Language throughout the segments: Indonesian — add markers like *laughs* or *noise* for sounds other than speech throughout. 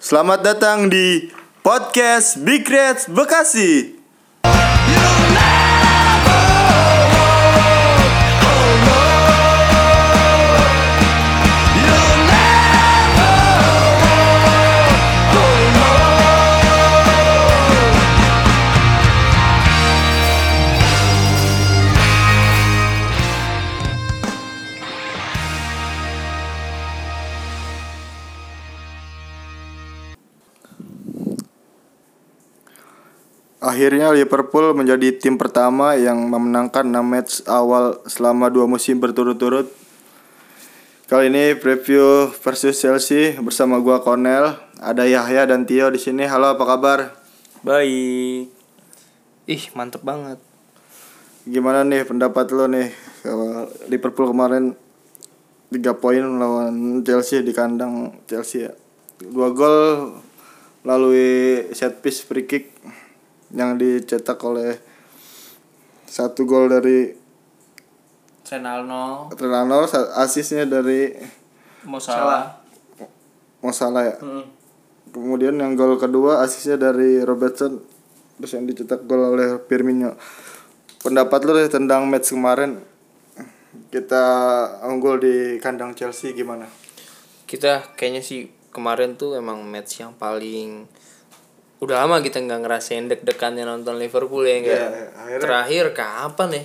Selamat datang di podcast Big Reds Bekasi. Akhirnya Liverpool menjadi tim pertama yang memenangkan 6 match awal selama dua musim berturut-turut. Kali ini preview versus Chelsea bersama gua Cornell, ada Yahya dan Tio di sini. Halo, apa kabar? Baik. Ih, mantep banget. Gimana nih pendapat lo nih Liverpool kemarin 3 poin melawan Chelsea di kandang Chelsea ya. Dua gol melalui set piece free kick yang dicetak oleh satu gol dari Renaldo, Renaldo, asisnya dari mau salah. Mo Salah ya. Kemudian yang gol kedua asisnya dari Robertson terus yang dicetak gol oleh Firmino. Pendapat lu deh tentang match kemarin kita unggul di kandang Chelsea gimana? Kita kayaknya sih kemarin tuh emang match yang paling udah lama kita nggak ngerasain deg-degannya nonton Liverpool ya enggak. Iya, akhirnya- Terakhir kapan ya?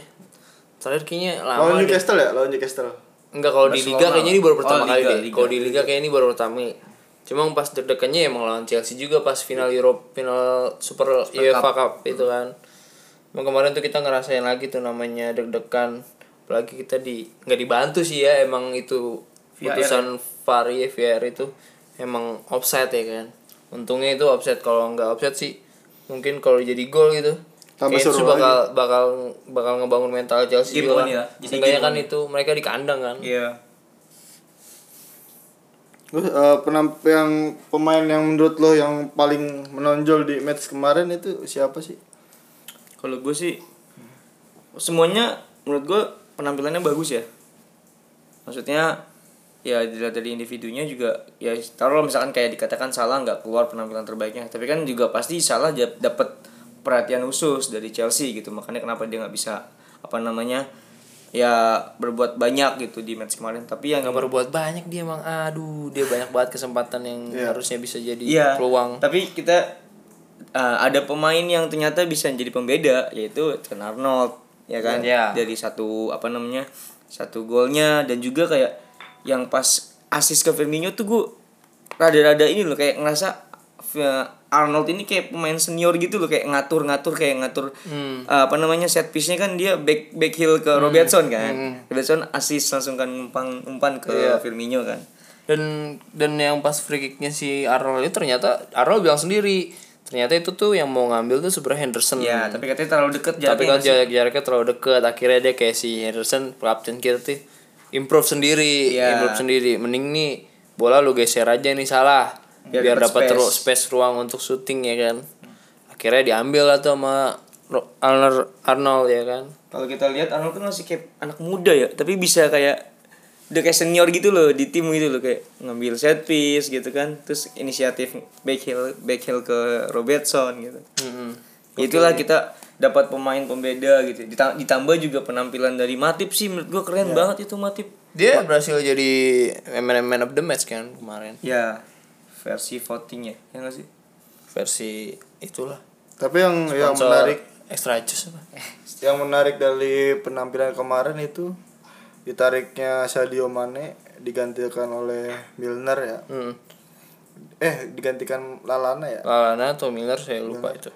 Terakhir kayaknya lama Lawan. Newcastle ya, lawan Newcastle. Enggak kalau di liga kayaknya ini baru pertama Oh, kali liga, deh. Kalau di liga kayaknya ini baru pertama. Cuma pas deg-degannya emang lawan Chelsea juga pas final Europe, final Super UEFA Cup itu kan. Emang kemarin tuh kita ngerasain lagi tuh namanya deg-degan. Apalagi kita di nggak dibantu sih ya emang itu putusan VAR ya VAR itu emang offside ya kan. Untungnya itu offside kalau nggak offside sih mungkin kalau jadi gol gitu. Tambah itu seru bakal bakal bakal ngebangun mental Chelsea Game juga on kan. ya, jadi kan itu mereka di kandang kan. Iya. Terus eh, penamp yang pemain yang menurut lo yang paling menonjol di match kemarin itu siapa sih? Kalau gue sih semuanya menurut gue penampilannya bagus ya. Maksudnya ya dilihat dari individunya juga ya taruh misalkan kayak dikatakan salah nggak keluar penampilan terbaiknya. Tapi kan juga pasti salah dap- dapat perhatian khusus dari Chelsea gitu. Makanya kenapa dia nggak bisa apa namanya ya berbuat banyak gitu di match kemarin. Tapi yang nggak berbuat banyak dia emang aduh dia banyak banget kesempatan yang harusnya bisa jadi Iya. peluang. Tapi kita uh, ada pemain yang ternyata bisa jadi pembeda yaitu Trent Arnold ya kan? Iya. dari satu apa namanya satu golnya. Dan juga kayak yang pas asis ke Firmino tuh gue rada-rada ini loh kayak ngerasa uh, Arnold ini kayak pemain senior gitu loh kayak ngatur-ngatur kayak ngatur Hmm. uh, apa namanya set piece-nya kan dia back back heel ke Robertson kan. Robertson asis langsung kan umpan umpan ke Firmino kan. Dan dan yang pas free kicknya si Arnold itu ternyata Arnold bilang sendiri ternyata itu tuh yang mau ngambil tuh sebenarnya Henderson. Ya tapi katanya terlalu deket Hmm. tapi jaraknya kan jarak jaraknya terlalu dekat akhirnya dia kayak si Henderson kapten kita tuh improve sendiri Iya. improve sendiri mending nih bola lu geser aja nih salah Biar biar, dapat space. terus space ruang untuk syuting ya kan akhirnya diambil lah tuh sama Arnold Arnold ya kan Kalau kita lihat Arnold kan masih kayak anak muda ya, tapi bisa kayak udah kayak senior gitu loh di tim gitu loh kayak ngambil set piece gitu kan, terus inisiatif back heel back heel ke Robertson gitu. Mm-mm. Itulah kita dapat pemain pembeda gitu. Dita- Ditambah juga penampilan dari Matip sih menurut gua keren banget itu Matip. dia berhasil jadi man, man of the match kan kemarin Ya versi votingnya ya nggak sih? versi itulah Tapi yang yang Sponsor menarik extra juice apa *laughs* yang menarik dari penampilan kemarin itu ditariknya Sadio Mane digantikan oleh Milner ya. hmm. Eh digantikan Lalana ya. Lalana atau Miller saya lupa itu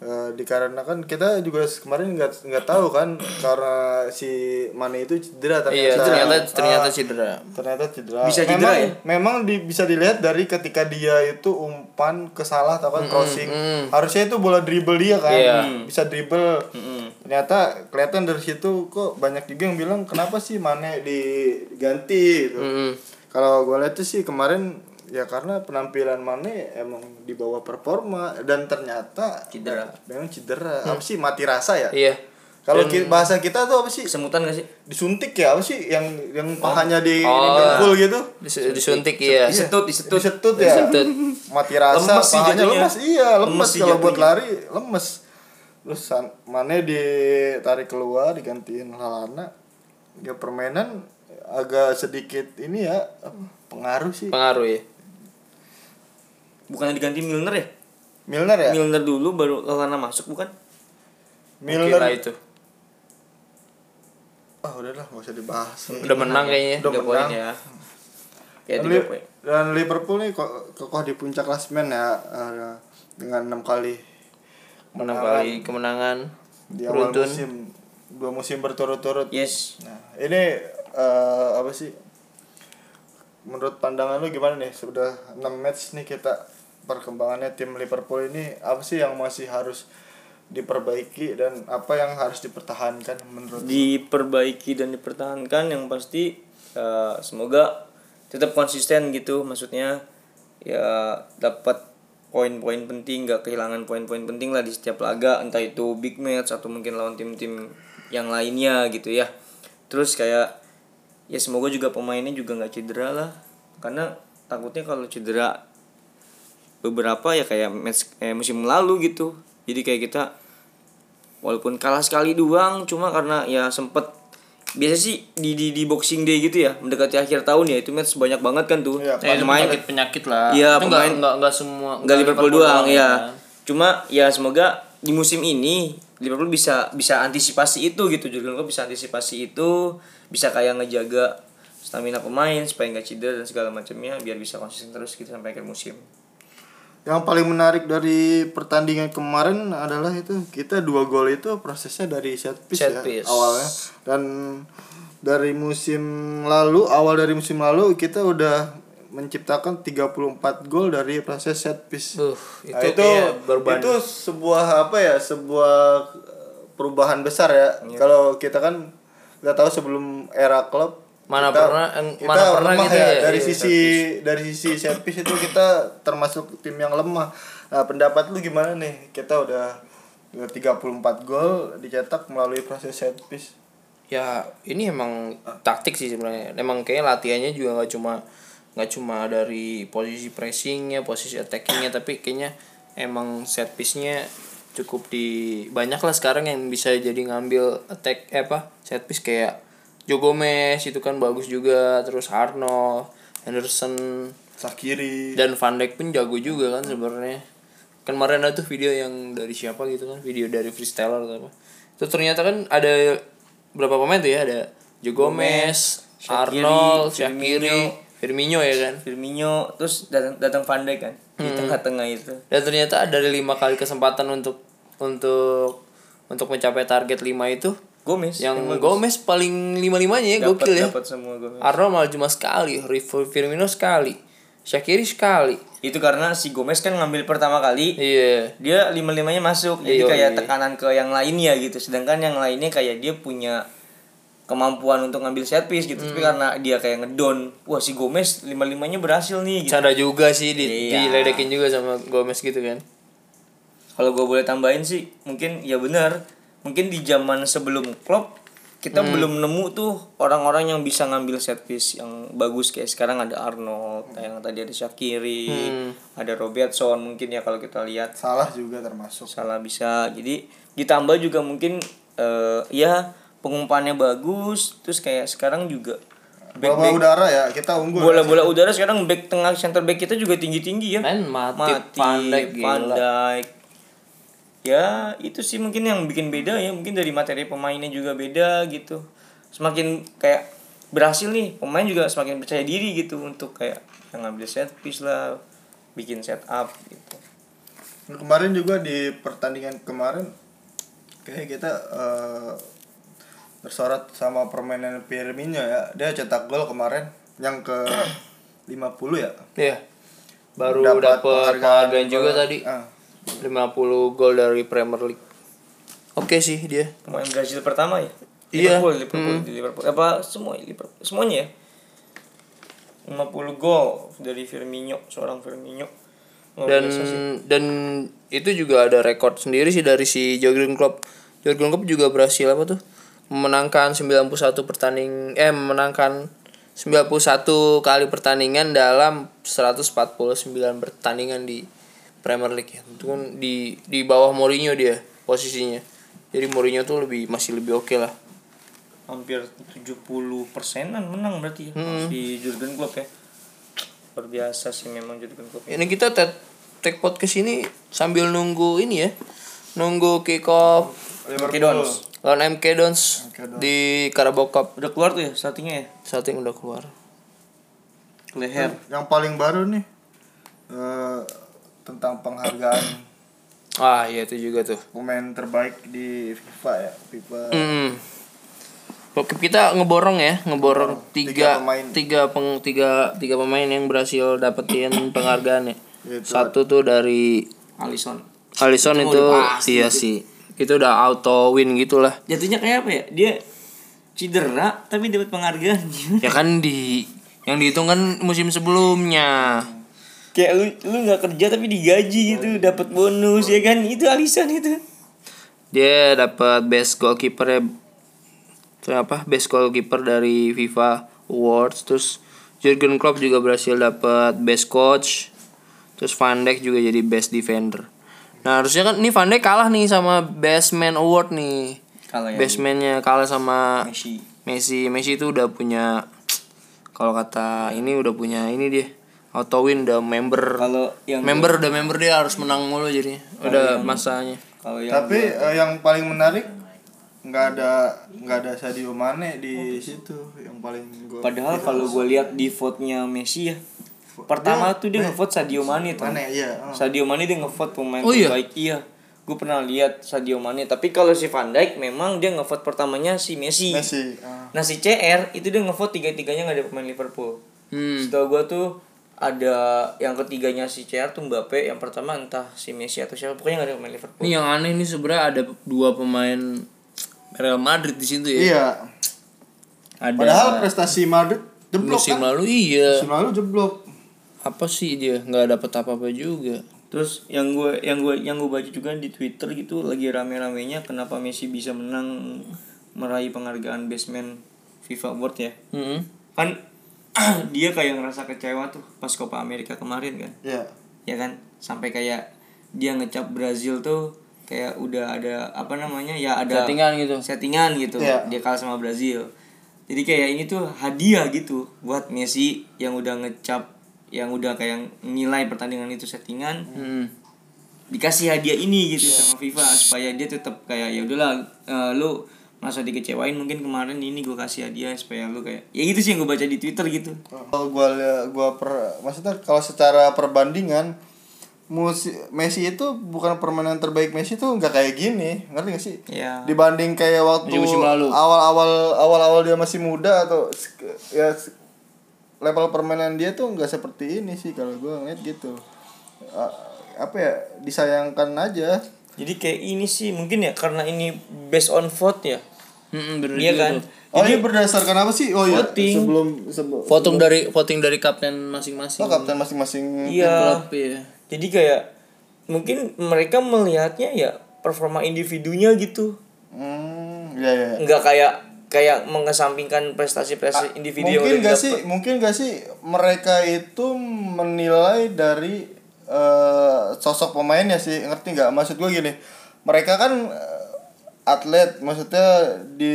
Eh, dikarenakan kita juga kemarin nggak nggak tahu kan karena si Mane itu cedera iya ternyata ternyata ternyata Ah, cedera. ternyata cedera. Bisa cedera memang, ya? memang di, bisa dilihat dari ketika dia itu umpan ke salah atau kan crossing. harusnya itu bola dribble dia kan. Iya. bisa dribble. Ternyata kelihatan dari situ kok banyak juga yang bilang kenapa sih Mane diganti? gitu. Mm-mm. kalau gue lihat tuh sih kemarin ya karena penampilan Mane emang di bawah performa dan ternyata Cedera. memang cedera apa sih mati rasa ya iya Kalau ki- bahasa kita tuh apa sih? Kesemutan gak sih? Disuntik ya apa sih yang yang pahanya di Oh. dipukul gitu? Dis- disuntik ya Disetut, disetut. Disetut ya. Disetut. Mati rasa Lemes sih pahanya jatuhnya. lemes. Iya, lemes, Lemes kalau buat lari lemes. Terus Mane ditarik keluar digantiin Lalana. Ya permainan agak sedikit ini ya pengaruh sih. pengaruh ya Bukannya diganti Milner ya? Milner ya? Milner dulu baru Lallana masuk bukan? Milner Kira itu Ah, udah lah, gak usah dibahas. udah menang kayaknya Udah poin menang. ya. Ya Dan, tiga poin. dan Liverpool nih kok kokoh di puncak klasmen ya eh, dengan enam kali menang kali kemenangan di awal beruntun musim dua musim berturut-turut. Yes. Nah, ini eh, apa sih? Menurut pandangan lu gimana nih? Sudah 6 match nih kita perkembangannya tim Liverpool ini apa sih yang masih harus diperbaiki dan apa yang harus dipertahankan menurut? Diperbaiki dan dipertahankan yang pasti eh, semoga tetap konsisten gitu. Maksudnya ya dapat poin-poin penting nggak kehilangan poin-poin penting lah di setiap laga. Entah itu big match atau mungkin lawan tim-tim yang lainnya gitu ya. Terus kayak ya semoga juga pemainnya juga nggak cedera lah. Karena takutnya kalau cedera beberapa ya kayak match eh, musim lalu gitu. Jadi kayak kita walaupun kalah sekali doang cuma karena ya sempet biasa sih di di di boxing day gitu ya mendekati akhir tahun ya itu match banyak banget kan tuh. Ya, itu pemain penyakit penyakit lah. Iya, pemain- nggak nggak semua nggak Liverpool, doang ya kan. cuma ya semoga di musim ini Liverpool bisa bisa antisipasi itu gitu. Jurgen Klopp bisa antisipasi itu bisa kayak ngejaga stamina pemain supaya nggak cedera dan segala macamnya biar bisa konsisten terus gitu sampai akhir musim Yang paling menarik dari pertandingan kemarin adalah itu kita dua gol itu prosesnya dari set piece Set ya piece. awalnya dan dari musim lalu awal dari musim lalu kita udah menciptakan 34 gol dari proses set piece. Uh, itu, Nah, itu berbanding itu sebuah apa ya sebuah eh, perubahan besar ya. Kalau kita kan nggak tahu sebelum era klub Mana kita- pernah- kita mana pernah lemah gitu ya, ya, dari iya, sisi dari sisi set piece itu kita termasuk tim yang lemah. Nah, pendapat lu gimana nih? Kita udah 34 gol dicetak melalui proses set piece. ya ini emang taktik sih sebenarnya emang kayak latihannya juga nggak cuma nggak cuma dari posisi pressingnya posisi attackingnya tapi kayaknya emang set piece nya cukup di banyak lah sekarang yang bisa jadi ngambil attack eh apa set piece kayak Joe Gomez itu kan bagus juga terus Arnold Henderson. Sakiri. dan Van Dijk pun jago juga kan sebenarnya. Kan kemarin ada tuh video yang dari siapa gitu kan video dari freestyler atau apa. Itu ternyata kan ada berapa pemain tuh ya ada Joe Gomez, Shaqiri, Arnold, Firmino. Shaqiri, Firmino. Ya kan? Firmino terus datang datang Van Dijk kan di tengah-tengah itu. Dan ternyata ada lima kali kesempatan untuk untuk untuk mencapai target 5 itu Gomez yang bagus. Gomez paling lima limanya ya Dapat- gokil ya dapat semua Gomez Arnold malah cuma sekali Firmino sekali Shaqiri sekali itu karena si Gomez kan ngambil pertama kali iya dia lima limanya masuk jadi Iya, kayak iya. tekanan ke yang lainnya gitu sedangkan yang lainnya kayak dia punya kemampuan untuk ngambil set piece gitu Hmm. tapi karena dia kayak ngedon wah si Gomez lima limanya berhasil nih gitu Canda juga sih di, Iya. diledekin juga sama Gomez gitu kan kalau gue boleh tambahin sih mungkin ya benar mungkin di zaman sebelum Klopp kita Hmm. belum nemu tuh orang-orang yang bisa ngambil set piece yang bagus kayak sekarang ada Arnold yang tadi ada Shakiri Hmm. ada Robertson mungkin ya kalau kita lihat Salah juga termasuk. salah bisa jadi ditambah juga mungkin eh, ya pengumpannya bagus terus kayak sekarang juga back Bola back udara ya, kita unggul. bola bola udara sekarang back tengah center back kita juga tinggi tinggi ya Van Dijk, Van gila. Dijk. Ya itu sih mungkin yang bikin beda ya mungkin dari materi pemainnya juga beda gitu semakin kayak berhasil nih pemain juga semakin percaya diri gitu untuk kayak yang ngambil set piece lah bikin set up gitu Nah, Kemarin juga di pertandingan kemarin kayak kita eh, bersorat sama permainan Firmino ya. Dia cetak gol kemarin yang ke *clears throat* 50 ya. Iya baru Dapat penghargaan juga tadi Ah. 50 gol dari Premier League. Oke sih dia. Pemain Brazil pertama ya? Iya. Liverpool Liverpool di Liverpool. Apa semua Liverpool. Semuanya ya? 50 gol dari Firmino seorang Firmino. Dan dan itu juga ada rekor sendiri sih dari si Jurgen Klopp. Jurgen Klopp juga berhasil apa tuh? Memenangkan 91 pertanding eh memenangkan 91 kali pertandingan dalam 149 pertandingan di Premier League ya. Itu kan di di bawah Mourinho dia posisinya. Jadi Mourinho tuh lebih masih lebih oke lah. hampir 70 persenan menang berarti ya Hmm. si Jurgen Klopp ya luar biasa sih memang Jurgen Klopp ya. Ini kita take, take podcast ini sambil nunggu ini ya. Nunggu kick off MK Dons lawan MK Dons di Carabao Cup. udah keluar tuh ya startingnya ya Saat ini udah keluar. Leher Yang paling baru nih eh, tentang penghargaan *coughs* Ah, iya itu juga tuh. pemain terbaik di FIFA ya. FIFA. Hmm. Oke, kita ngeborong ya, ngeborong tiga tiga pemain. tiga peng tiga tiga pemain yang berhasil dapetin *coughs* penghargaan ya. Itu. Satu tuh dari Alisson Alisson Itu itu, iya gitu. sih. Itu udah auto win gitulah. jatuhnya kayak apa ya dia cedera tapi dapat penghargaan Ya kan di yang dihitung kan musim sebelumnya. Kayak lu lu nggak kerja tapi digaji gitu dapat bonus ya kan itu Alisson itu Dia dapat best goalkeeper ya. Apa? Best goalkeeper dari FIFA Awards. Terus Jurgen Klopp juga berhasil dapat best coach. Terus Van Dijk juga jadi best defender. Nah, harusnya kan ini Van Dijk kalah nih sama best man award nih. kalau yang Best man-nya kalah sama Messi Messi. Messi itu udah punya kalau kata ini udah punya ini dia. Auto win udah member. kalau yang member udah member dia harus menang mulu jadi. Udah masanya. kalau yang Tapi eh, yang paling menarik nggak ada nggak ada Sadio Mane di situ yang paling gua padahal kalau gue lihat di vote-nya Messi ya pertama tuh dia ngevote Sadio Mane tuh Mane iya. oh. Sadio Mane dia ngevote pemain Oh, iya? terbaik iya gue pernah lihat Sadio Mane tapi kalau si Van Dijk memang dia ngevote pertamanya si Messi, Messi. ah. nah si CR itu dia ngevote tiga tiganya nggak ada pemain Liverpool Hmm. setahu gue tuh ada yang ketiganya si CR tuh Mbappe yang pertama entah si Messi atau siapa pokoknya nggak ada pemain Liverpool Ini yang aneh nih sebenarnya ada dua pemain Real Madrid di situ ya. Iya. Ada Padahal prestasi Madrid jeblok musim kan. lalu iya. Musim lalu jeblok. Apa sih dia nggak dapet apa-apa juga. Terus yang gue yang gue yang gue baca juga di Twitter gitu lagi rame-ramenya kenapa Messi bisa menang meraih penghargaan Best Man FIFA Award ya. Hmm. Kan *clears throat* dia kayak ngerasa kecewa tuh pas Copa America kemarin kan. Iya. Ya kan? Sampai kayak dia ngecap Brazil tuh kayak udah ada apa namanya? Ya ada Settingan gitu. settingan gitu. Iya. Dia kalah sama Brazil. Jadi kayak ini tuh hadiah gitu buat Messi yang udah ngecap yang udah kayak nilai pertandingan itu settingan Hmm. dikasih hadiah ini gitu Iya. sama FIFA supaya dia tetap kayak ya udahlah eh, lu masa dikecewain mungkin kemarin ini gue kasih hadiah supaya lu kayak ya gitu sih yang gue baca di Twitter gitu. Kalau gua liat- gua per maksudnya kalau secara perbandingan musi Messi itu bukan permainan terbaik Messi tuh nggak kayak gini ngerti gak sih? Ya dibanding kayak waktu awal-awal awal-awal dia masih muda atau ya level permainan dia tuh nggak seperti ini sih kalau gua ngeliat gitu. A- apa ya disayangkan aja. Jadi kayak ini sih mungkin ya karena ini based on vote ya Hmm, bener iya juga kan? tuh. oh ini berdasarkan apa sih? Oh iya. Voting. sebelum sebelum Voting dari voting dari kapten masing-masing. oh kapten masing-masing iya. Klub. Ya. jadi kayak mungkin mereka melihatnya ya performa individunya gitu. Hmm ya ya nggak kayak kayak mengesampingkan prestasi-prestasi individu yang mungkin udah gak sih mungkin gak sih mereka itu menilai dari eh, sosok pemainnya sih. Ngerti nggak? Maksud gue gini. Mereka kan eh, atlet maksudnya di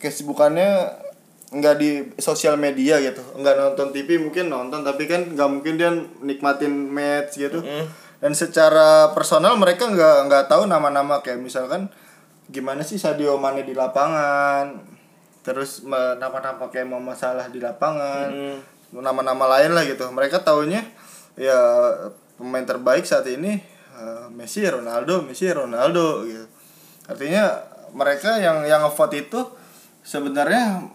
kesibukannya nggak di sosial media gitu. Nggak nonton TV mungkin nonton tapi kan nggak mungkin dia nikmatin match gitu. Dan secara personal mereka nggak nggak tahu nama-nama kayak misalkan gimana sih Sadio Mane di lapangan? Terus nama-nama kayak mau masalah di lapangan? Nama-nama lain lah gitu. Mereka taunya ya pemain terbaik saat ini eh, Messi Ronaldo Messi Ronaldo gitu artinya mereka yang yang ngevote itu sebenarnya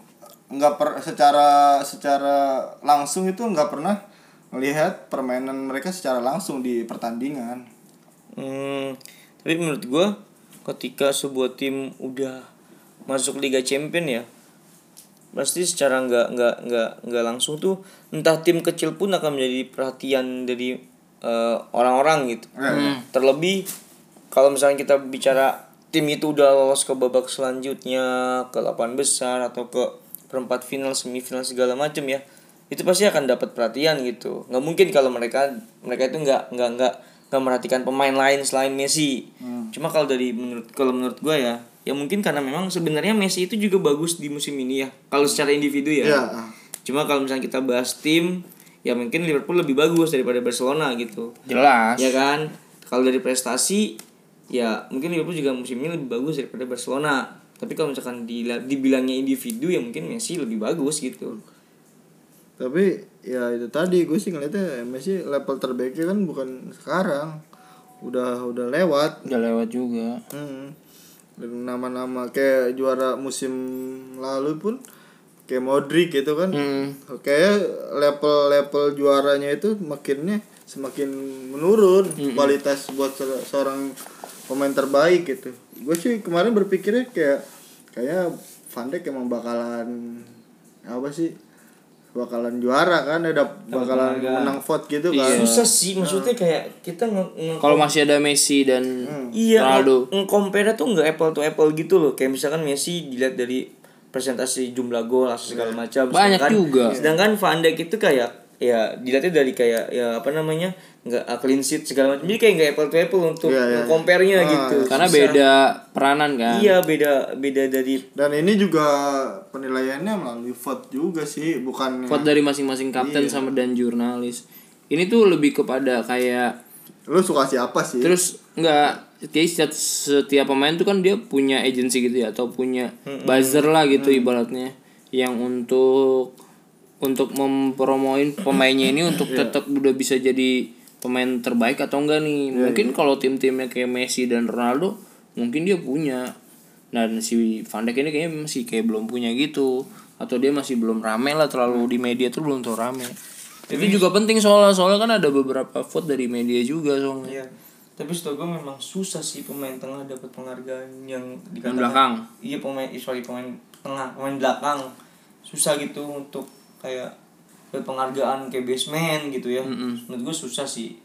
nggak per secara secara langsung itu nggak pernah melihat permainan mereka secara langsung di pertandingan Hmm, tapi menurut gua ketika sebuah tim udah masuk Liga Champion ya pasti secara nggak nggak nggak nggak langsung tuh entah tim kecil pun akan menjadi perhatian dari eh, orang-orang gitu Ya, ya. terlebih kalau misalnya kita bicara tim itu udah lolos ke babak selanjutnya ke delapan besar atau ke perempat final semifinal segala macam ya. Itu pasti akan dapat perhatian gitu. Nggak mungkin kalau mereka mereka itu nggak nggak nggak nggak merhatikan pemain lain selain Messi. Cuma kalau dari menurut kalau menurut gue ya ya mungkin karena memang sebenarnya Messi itu juga bagus di musim ini ya. Kalau secara individu ya. Iya. cuma kalau misalnya kita bahas tim ya mungkin Liverpool lebih bagus daripada Barcelona gitu. Jelas. Ya kan? Kalau dari prestasi ya mungkin Liverpool juga musim ini lebih bagus daripada Barcelona tapi kalau misalkan dila- dibilangnya individu ya mungkin Messi lebih bagus gitu Tapi ya itu tadi gue sih ngeliatnya Messi level terbaiknya kan bukan sekarang. Udah udah lewat. udah lewat juga Hmm. Dan nama-nama kayak juara musim lalu pun kayak Modric gitu kan. Hmm. Kayak level-level juaranya itu makinnya semakin menurun kualitas buat se- seorang pemain terbaik gitu. Gue sih kemarin berpikirnya kayak kayak Van Dijk emang bakalan apa sih? bakalan juara kan ada bakalan menang vote gitu kan. susah sih maksudnya kayak kita nge, nge- kalau masih ada Messi dan iya Ronaldo nge- tuh nggak apple to apple gitu loh kayak misalkan Messi dilihat dari presentasi jumlah gol atau segala macam Banyak sedangkan- juga. sedangkan Van Dijk itu kayak ya dilihatnya dari kayak ya apa namanya nggak uh, clean sheet segala macam. Jadi kayak nggak apple to apple untuk Iya, iya. compare-nya Ah, gitu. karena Susah. beda peranan kan? Iya beda beda dari Dan ini juga penilaiannya melalui vote juga sih, bukan vote dari masing-masing kapten sama dan jurnalis. Ini tuh lebih kepada kayak lu suka siapa sih? terus nggak kayak setiap, setiap pemain tuh kan dia punya agensi gitu ya atau punya buzzer lah gitu ibaratnya. Yang untuk untuk mempromoin pemainnya ini untuk tetap udah bisa jadi pemain terbaik atau enggak nih? Mungkin kalau tim-timnya kayak Messi dan Ronaldo mungkin dia punya. Dan si Van Dijk ini kayaknya masih kayak belum punya gitu. Atau dia masih belum rame lah terlalu di media tuh belum terlalu rame. Itu juga penting soalnya soalnya kan ada beberapa vote dari media juga soalnya. Iya. Tapi setahu gue memang susah sih pemain tengah dapat penghargaan yang dikatakan belakang. Iya pemain sorry pemain tengah, pemain belakang. Susah gitu untuk kayak dapat penghargaan kayak baseman gitu ya. Menurut gue susah sih.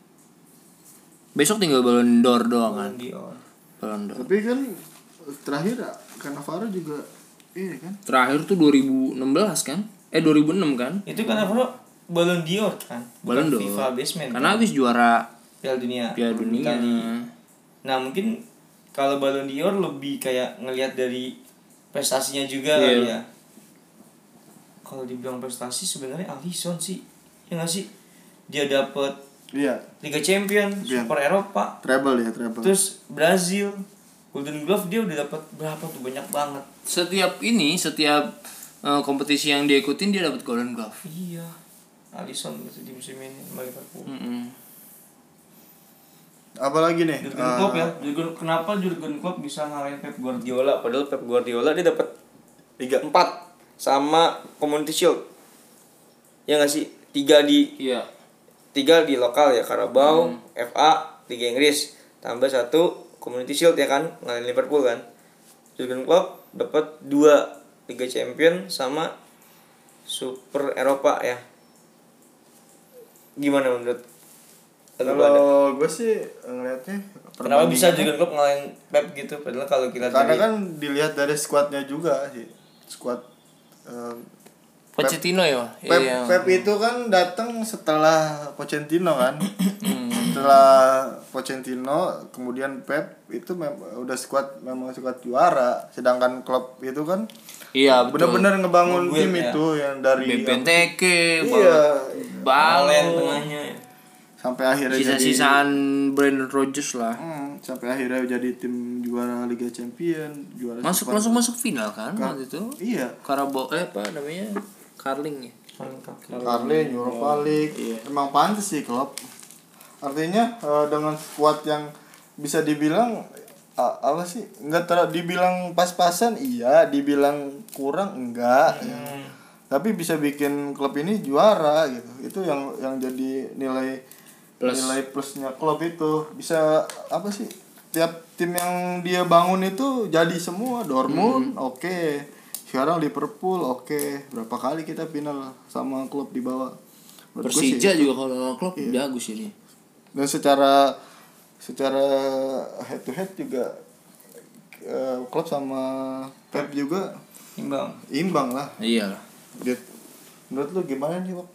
besok tinggal Ballon d'Or doang kan Dior. Ballon d'Or Tapi kan terakhir Cannavaro juga ini kan. terakhir tuh 2016 kan eh 2006 kan Itu kan apa? Ballon d'Or kan. Ballon d'Or. FIFA baseman. karena habis juara Piala Dunia. Piala Dunia Tadi. Nah mungkin kalau Ballon d'Or lebih kayak ngelihat dari prestasinya juga kali ya. Kalau dibilang prestasi sebenarnya Alisson sih, ya nggak sih? Dia dapat Iya, Liga Champion, Iya. Super Eropa, treble ya, treble. terus Brazil, Golden Glove dia udah dapat berapa tuh banyak banget. setiap ini setiap eh, kompetisi yang dia ikutin dia dapat Golden Glove Iya. Alisson gitu di musim ini sama Liverpool. Mm-mm. Apalagi nih? Jurgen eh, Klopp ya. Jurgen, kenapa Jurgen Klopp bisa ngalahin Pep Guardiola? Padahal Pep Guardiola dia dapat Liga 4 sama Community Shield. Ya nggak sih? Tiga di iya tiga di lokal ya Carabao, FA, Liga Inggris. Tambah satu Community Shield ya kan, ngalahin Liverpool kan. Jurgen Klopp dapat dua Liga Champion sama Super Eropa ya. Gimana menurut? Kalau gue sih ngeliatnya Kenapa bisa Jurgen Klopp ngalahin Pep gitu? Padahal kalau kita Karena dari- kan dilihat dari squadnya juga sih. Squad eh, Pochettino ya Pep, iya Pep itu kan datang setelah Pochettino kan. Hmm. setelah Pochettino kemudian Pep itu mem- udah squad memang squad juara. Sedangkan Klopp itu kan iya betul bener-bener ngebangun tim ya. itu yang dari BPNTK Iya. Balo tengahnya ya. sampai akhirnya jadi sisa-sisaan Brandon Rodgers lah Hmm, sampai akhirnya jadi tim juara Liga Champion, juara masuk Super- langsung masuk final kan waktu itu Iya. Karabo eh apa namanya Carling ya Carling, Europa League. Emang pantas sih klub. Artinya eh, dengan squad yang bisa dibilang a- apa sih? Enggak ter dibilang pas-pasan iya, dibilang kurang enggak. ya. Tapi bisa bikin klub ini juara gitu. Itu yang yang jadi nilai Plus. nilai plusnya klub itu. Bisa apa sih? Tiap tim yang dia bangun itu jadi semua. Dortmund oke. Sekarang Liverpool oke. Berapa kali kita final sama klub di bawah. Menurut gua sih Persija juga kalau klub jago sih dia Dan secara secara head to head juga eh, klub sama Pep juga imbang imbang lah. Iya menurut lu gimana nih, Wak?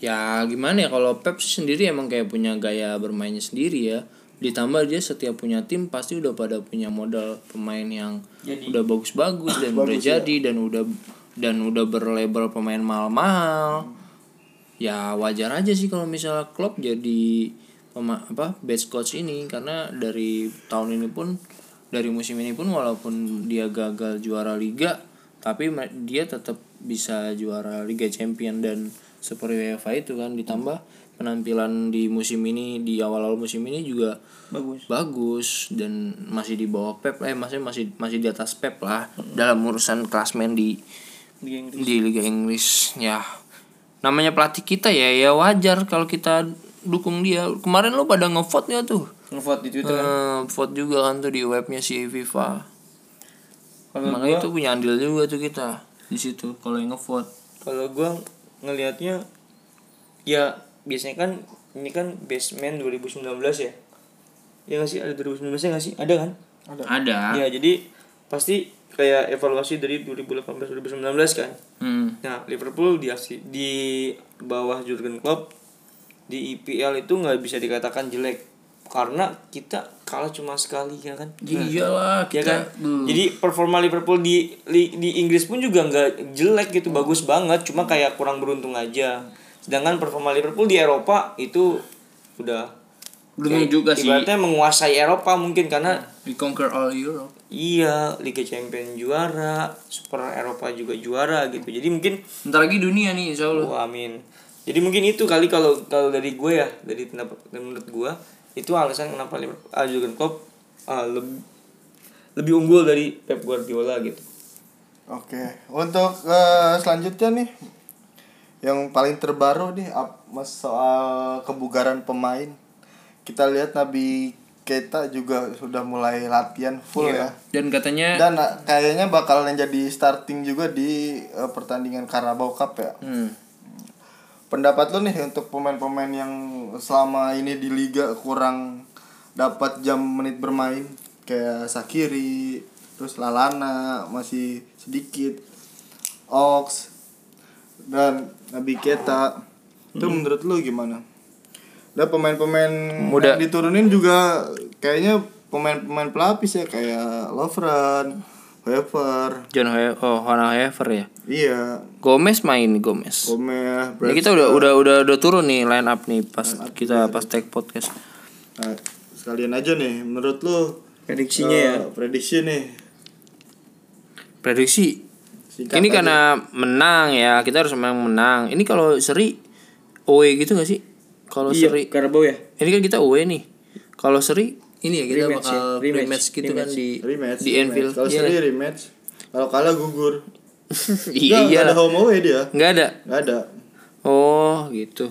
Ya gimana ya kalau Pep sih sendiri emang kayak punya gaya bermainnya sendiri ya. Ditambah dia setiap punya tim pasti udah pada punya modal pemain yang Jadi. udah bagus-bagus dan udah jadi dan udah dan udah berlabel pemain mahal-mahal. Ya wajar aja sih kalau misalnya Klopp jadi pema apa best coach ini karena dari tahun ini pun dari musim ini pun walaupun dia gagal juara liga tapi dia tetap bisa juara Liga Champion dan Super UEFA itu kan ditambah penampilan di musim ini di awal-awal musim ini juga bagus. bagus dan masih di bawah Pep eh masih masih masih di atas Pep lah dalam urusan klasmen di di Inggris. di Liga Inggris ya. Namanya pelatih kita ya ya wajar kalau kita dukung dia. Kemarin lo pada ngevote nggak tuh? Ngevote di Twitter kan? Eh, vote juga kan tuh di webnya si FIFA. Kalau makanya gua itu punya andil juga tuh kita di situ kalau yang ngevote. Kalau gua ngelihatnya ya biasanya kan ini kan basement 2019 ya? Ya nggak sih? Ada 2019 ya nggak sih? Ada kan? Ada. Ya jadi pasti kayak evaluasi dari 2018 2019 kan? Hmm. nah Liverpool di aksi- di bawah Jurgen Klopp di IPL itu nggak bisa dikatakan jelek. Karena kita kalah cuma sekali ya kan? Iyalah ya kita kan? jadi performa Liverpool di di Inggris pun juga nggak jelek gitu bagus banget. Cuma kayak kurang beruntung aja sedangkan performa Liverpool di Eropa itu udah belum juga sih. ibaratnya menguasai Eropa mungkin karena we conquer all Europe. Iya Liga Champions juara Super Eropa juga juara gitu. Jadi mungkin ntar lagi dunia nih insya Allah. Wah, amin. Jadi mungkin itu kali kalau kalau dari gue ya dari pendapat menurut gue itu alasan kenapa Liverpool ah, Jurgen Klopp ah, lebih lebih unggul dari Pep Guardiola gitu. Oke, untuk eh, selanjutnya nih yang paling terbaru nih soal kebugaran pemain. Kita lihat Nabi Keita juga sudah mulai latihan full ya. dan katanya Dan eh, kayaknya bakalan jadi starting juga di eh, pertandingan Carabao Cup ya. hmm, Pendapat lu nih untuk pemain-pemain yang selama ini di liga kurang dapat jam menit bermain kayak Sakiri, terus Lalana masih sedikit, Ox dan Nabi Keta. Itu menurut lu gimana? Dan pemain-pemain Muda. yang diturunin juga kayaknya pemain-pemain pelapis ya kayak Lovren, Wever. John He oh Hannah Hever ya Iya, Gomez main nih Gomez Gomez, Ini kita udah udah udah udah turun nih line up nih pas kita pas take podcast. Nah, sekalian aja nih, menurut lu prediksinya eh, ya Prediksi nih. Prediksi. Singkat ini aja. karena menang ya, kita harus memang menang. Ini kalau seri away gitu gak sih? Kalau iya seri Carabao ya ini kan kita away nih. Kalau seri ini ya kita Rematch bakal ya, rematch, rematch gitu kan rematch. di rematch. di. Anfield. Kalau Iya. seri rematch. Kalau kalah gugur. *laughs* Iya, Nggak, iya. nggak ada home away dia. Enggak ada. Enggak ada. Oh, gitu.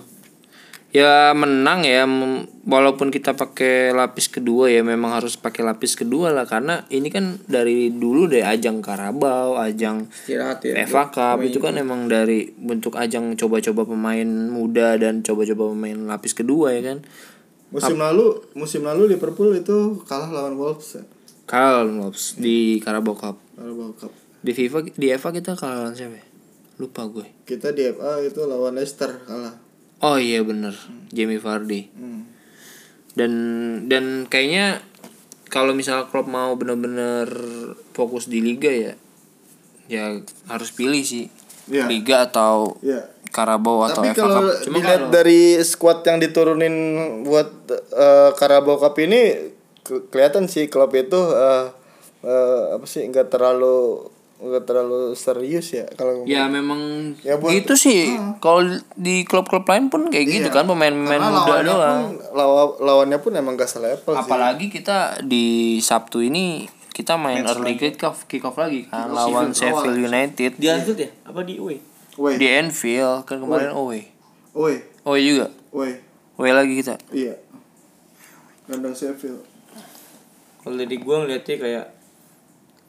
Ya menang ya walaupun kita pakai lapis kedua ya memang harus pakai lapis kedua lah karena ini kan dari dulu dari ajang Karabau, ajang istirahat ya FA Cup itu kan emang dari bentuk ajang coba-coba pemain muda dan coba-coba pemain lapis kedua ya kan. Musim lalu, musim lalu Liverpool itu kalah lawan Wolves. Ya. Kalah lawan Wolves di Carabao Cup. Carabao Cup. Di FIFA di FA kita kalah lawan siapa? ya? Lupa gue. Kita di FA itu lawan Leicester kalah. Oh iya bener Jamie Vardy. Hmm. dan dan kayaknya kalau misal Klopp mau bener-bener fokus di liga ya ya harus pilih sih Iya. liga atau Iya. Carabao atau Tapi FA kalau Cup cuma dilihat kalau dari squad yang diturunin buat eh, Carabao Cup ini ke- kelihatan sih klub itu eh, eh, apa sih nggak terlalu nggak terlalu serius ya kalau ya memang Ya, buat- gitu sih. Kalau di klub-klub lain pun kayak gitu kan pemain-pemain muda lawannya doang. pun lawa- lawannya pun emang gak selevel sih. apalagi kita di Sabtu ini kita main early kick off kick off lagi kan lawan Sheffield United. di Anfield ya? Apa di away Woi, di Anfield kan kemarin away woi, away juga? Woi, away lagi kita? Iya. Kandang Sheffield. kalau dari gue ngeliatnya kayak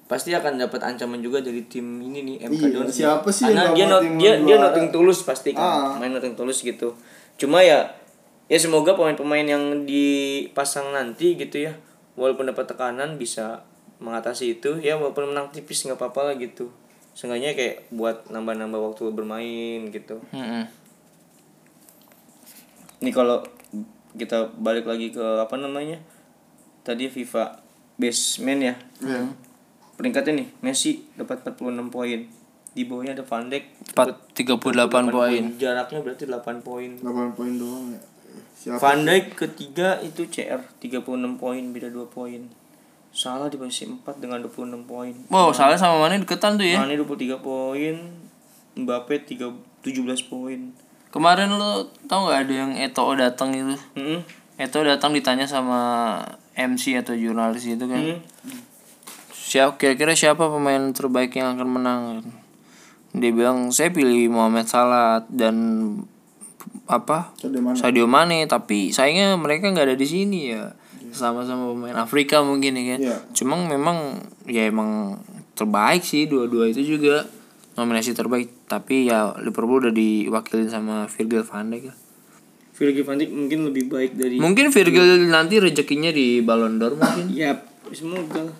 pasti akan dapat ancaman juga dari tim ini nih MK Iya, Dons. siapa sih karena yang dia not, dia dia juara? nothing tulus pasti kan Ah. main nothing tulus gitu cuma ya ya semoga pemain-pemain yang dipasang nanti gitu ya walaupun dapat tekanan bisa mengatasi itu ya walaupun menang tipis nggak apa-apa lah gitu seenggaknya kayak buat nambah-nambah waktu bermain gitu Mm-mm. Ini kalau kita balik lagi ke apa namanya? Tadi FIFA Baseman ya. Iya. Peringkatnya nih Messi dapat 46 poin. Di bawahnya ada Van Dijk Empat- 38 poin Jaraknya berarti 8 poin. 8 poin doang ya. Siapa? Van Dijk ketiga itu CR 36 poin beda 2 poin. Salah di posisi 4 dengan 26 poin. wow salah sama mana deketan tuh ya Mane 23 poin. Mbappe 3 17 poin. kemarin lo tau nggak ada yang Eto datang itu Heeh. Eto datang ditanya sama MC atau jurnalis itu kan Hmm. Siapa kira-kira siapa pemain terbaik yang akan menang dia bilang saya pilih Mohamed Salah dan apa Sadio Mane. Sadio Mane tapi sayangnya mereka nggak ada di sini ya sama-sama pemain Afrika mungkin ya kan Iya. cuma memang ya emang terbaik sih dua-dua itu juga nominasi terbaik tapi ya Liverpool udah diwakilin sama Virgil van Dijk lah. Virgil van Dijk mungkin lebih baik dari mungkin Virgil nanti rezekinya di Ballon d'Or mungkin Yap, semoga lah.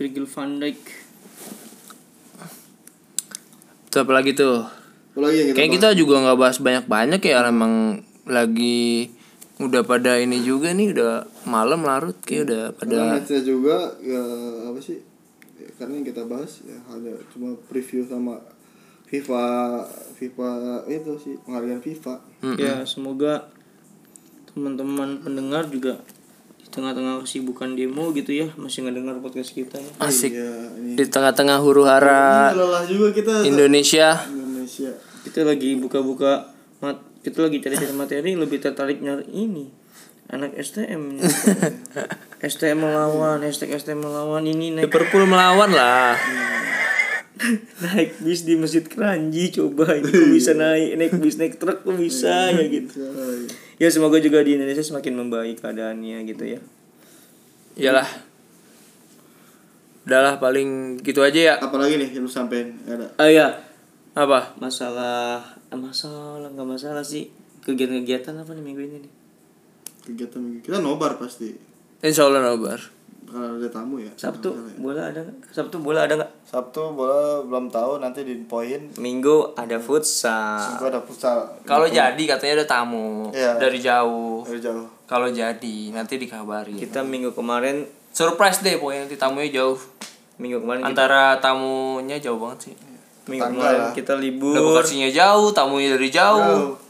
Virgil van Dijk. Terus apa lagi tuh lagi yang kita Kayak kita juga nggak bahas banyak-banyak ya emang lagi udah pada ini juga nih udah malam larut kayak udah pada Karena juga ya apa sih? Ya, karena yang kita bahas ya ada cuma preview sama FIFA FIFA itu sih penghargaan FIFA. Ya, semoga teman-teman pendengar juga tengah-tengah kesibukan demo gitu ya masih ngedengar podcast kita ya. asik. Iya, ini. Di tengah-tengah huru hara lelah juga kita. Indonesia. Indonesia. Kita lagi buka-buka mat kita lagi cari-cari materi lebih tertarik nyari ini anak STM STM *laughs* melawan hashtag STM melawan ini naik. Liverpool melawan lah. *laughs* Naik bis di masjid Keranji coba. Ini kok bisa naik naik bis naik truk kok bisa ya gitu ya semoga juga di Indonesia semakin membaik keadaannya gitu ya. Iyalah. Udahlah paling gitu aja ya. Apalagi nih yang lu sampein? Ada. ah ya apa? Masalah eh, masalah nggak masalah sih. Kegiatan-kegiatan apa nih minggu ini nih? Kegiatan kita nobar pasti. Insya Allah nobar Kalau ada tamu ya. Sabtu bola ada nggak? Sabtu bola ada nggak? Sabtu bola belum tahu nanti di poin. Minggu ada futsal. Gua ada futsal. Kalau jadi katanya ada tamu. Iya. dari jauh. Dari jauh. kalau jadi nanti dikabari kita minggu kemarin surprise deh pokoknya nanti tamunya jauh. Minggu kemarin kita, antara tamunya jauh banget sih. Minggu kemarin lah. kita libur. lokasinya jauh tamunya dari jauh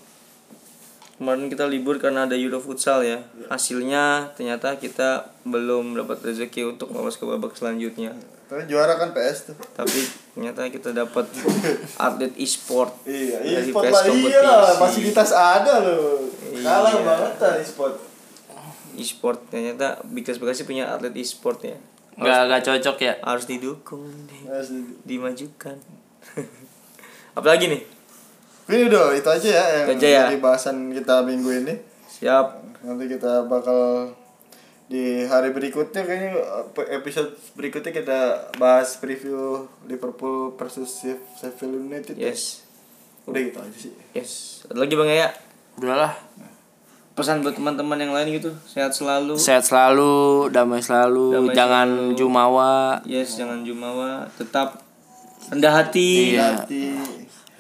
kemarin kita libur karena ada Euro futsal ya hasilnya ternyata kita belum dapat rezeki untuk lolos ke babak selanjutnya Tapi juara kan PS tuh. tapi ternyata kita dapat *laughs* atlet e-sport Iya, e-sport lah iya lah, fasilitas ada loh. Kalah Iya. banget lah e-sport. e-sport ternyata Bigkas Bekasi punya atlet e-sport ya nggak nggak cocok ya harus didukung di- Asli. dimajukan *laughs* apalagi nih Ini udah itu aja ya yang Itu aja ya. bahasan kita minggu ini. siap Nanti kita bakal di hari berikutnya kayaknya episode berikutnya kita bahas preview Liverpool versus Sheffield United. ya. yes Udah gitu aja sih. yes ada lagi bang ya udahlah pesan buat teman-teman yang lain gitu sehat selalu sehat selalu damai selalu Damai jangan selalu. jumawa yes jangan jumawa tetap rendah hati Iya. Hati.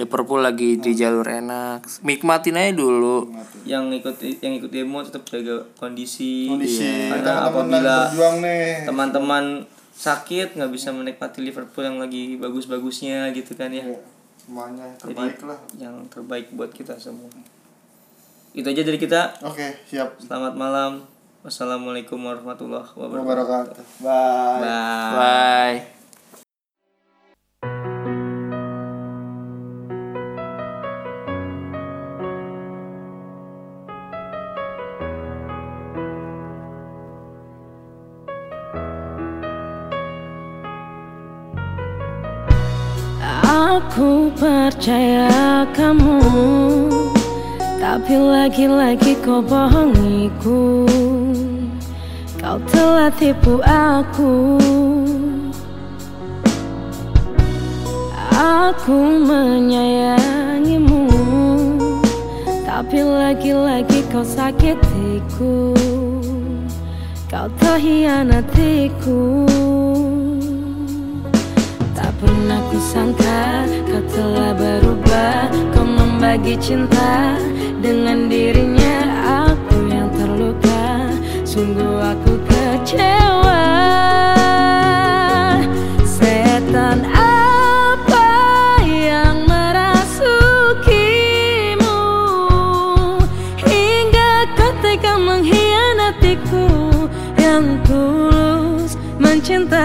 Liverpool lagi di jalur enak. Nikmatin aja dulu. Yang ikut yang ikut demo tetap jaga kondisi, Kondisi. Karena teman-teman lagi apabila berjuang nih. teman-teman sakit nggak bisa menikmati Liverpool yang lagi bagus-bagusnya gitu kan ya. Semuanya jadi terbaik lah. yang terbaik buat kita semua. Itu aja dari kita. Oke, siap. selamat malam. Wassalamualaikum warahmatullahi wabarakatuh. Wabarakatuh. Bye. bye. Bye percaya kamu. Tapi lagi-lagi kau bohongiku. Kau telah tipu aku. Aku menyayangimu. Tapi lagi-lagi kau sakitiku. Kau terhianatiku pernah kusangka kau telah berubah. Kau membagi cinta dengan dirinya Aku yang terluka. Sungguh aku kecewa. Setan apa yang merasukimu? Hingga kau tega mengkhianatiku Yang tulus mencintaimu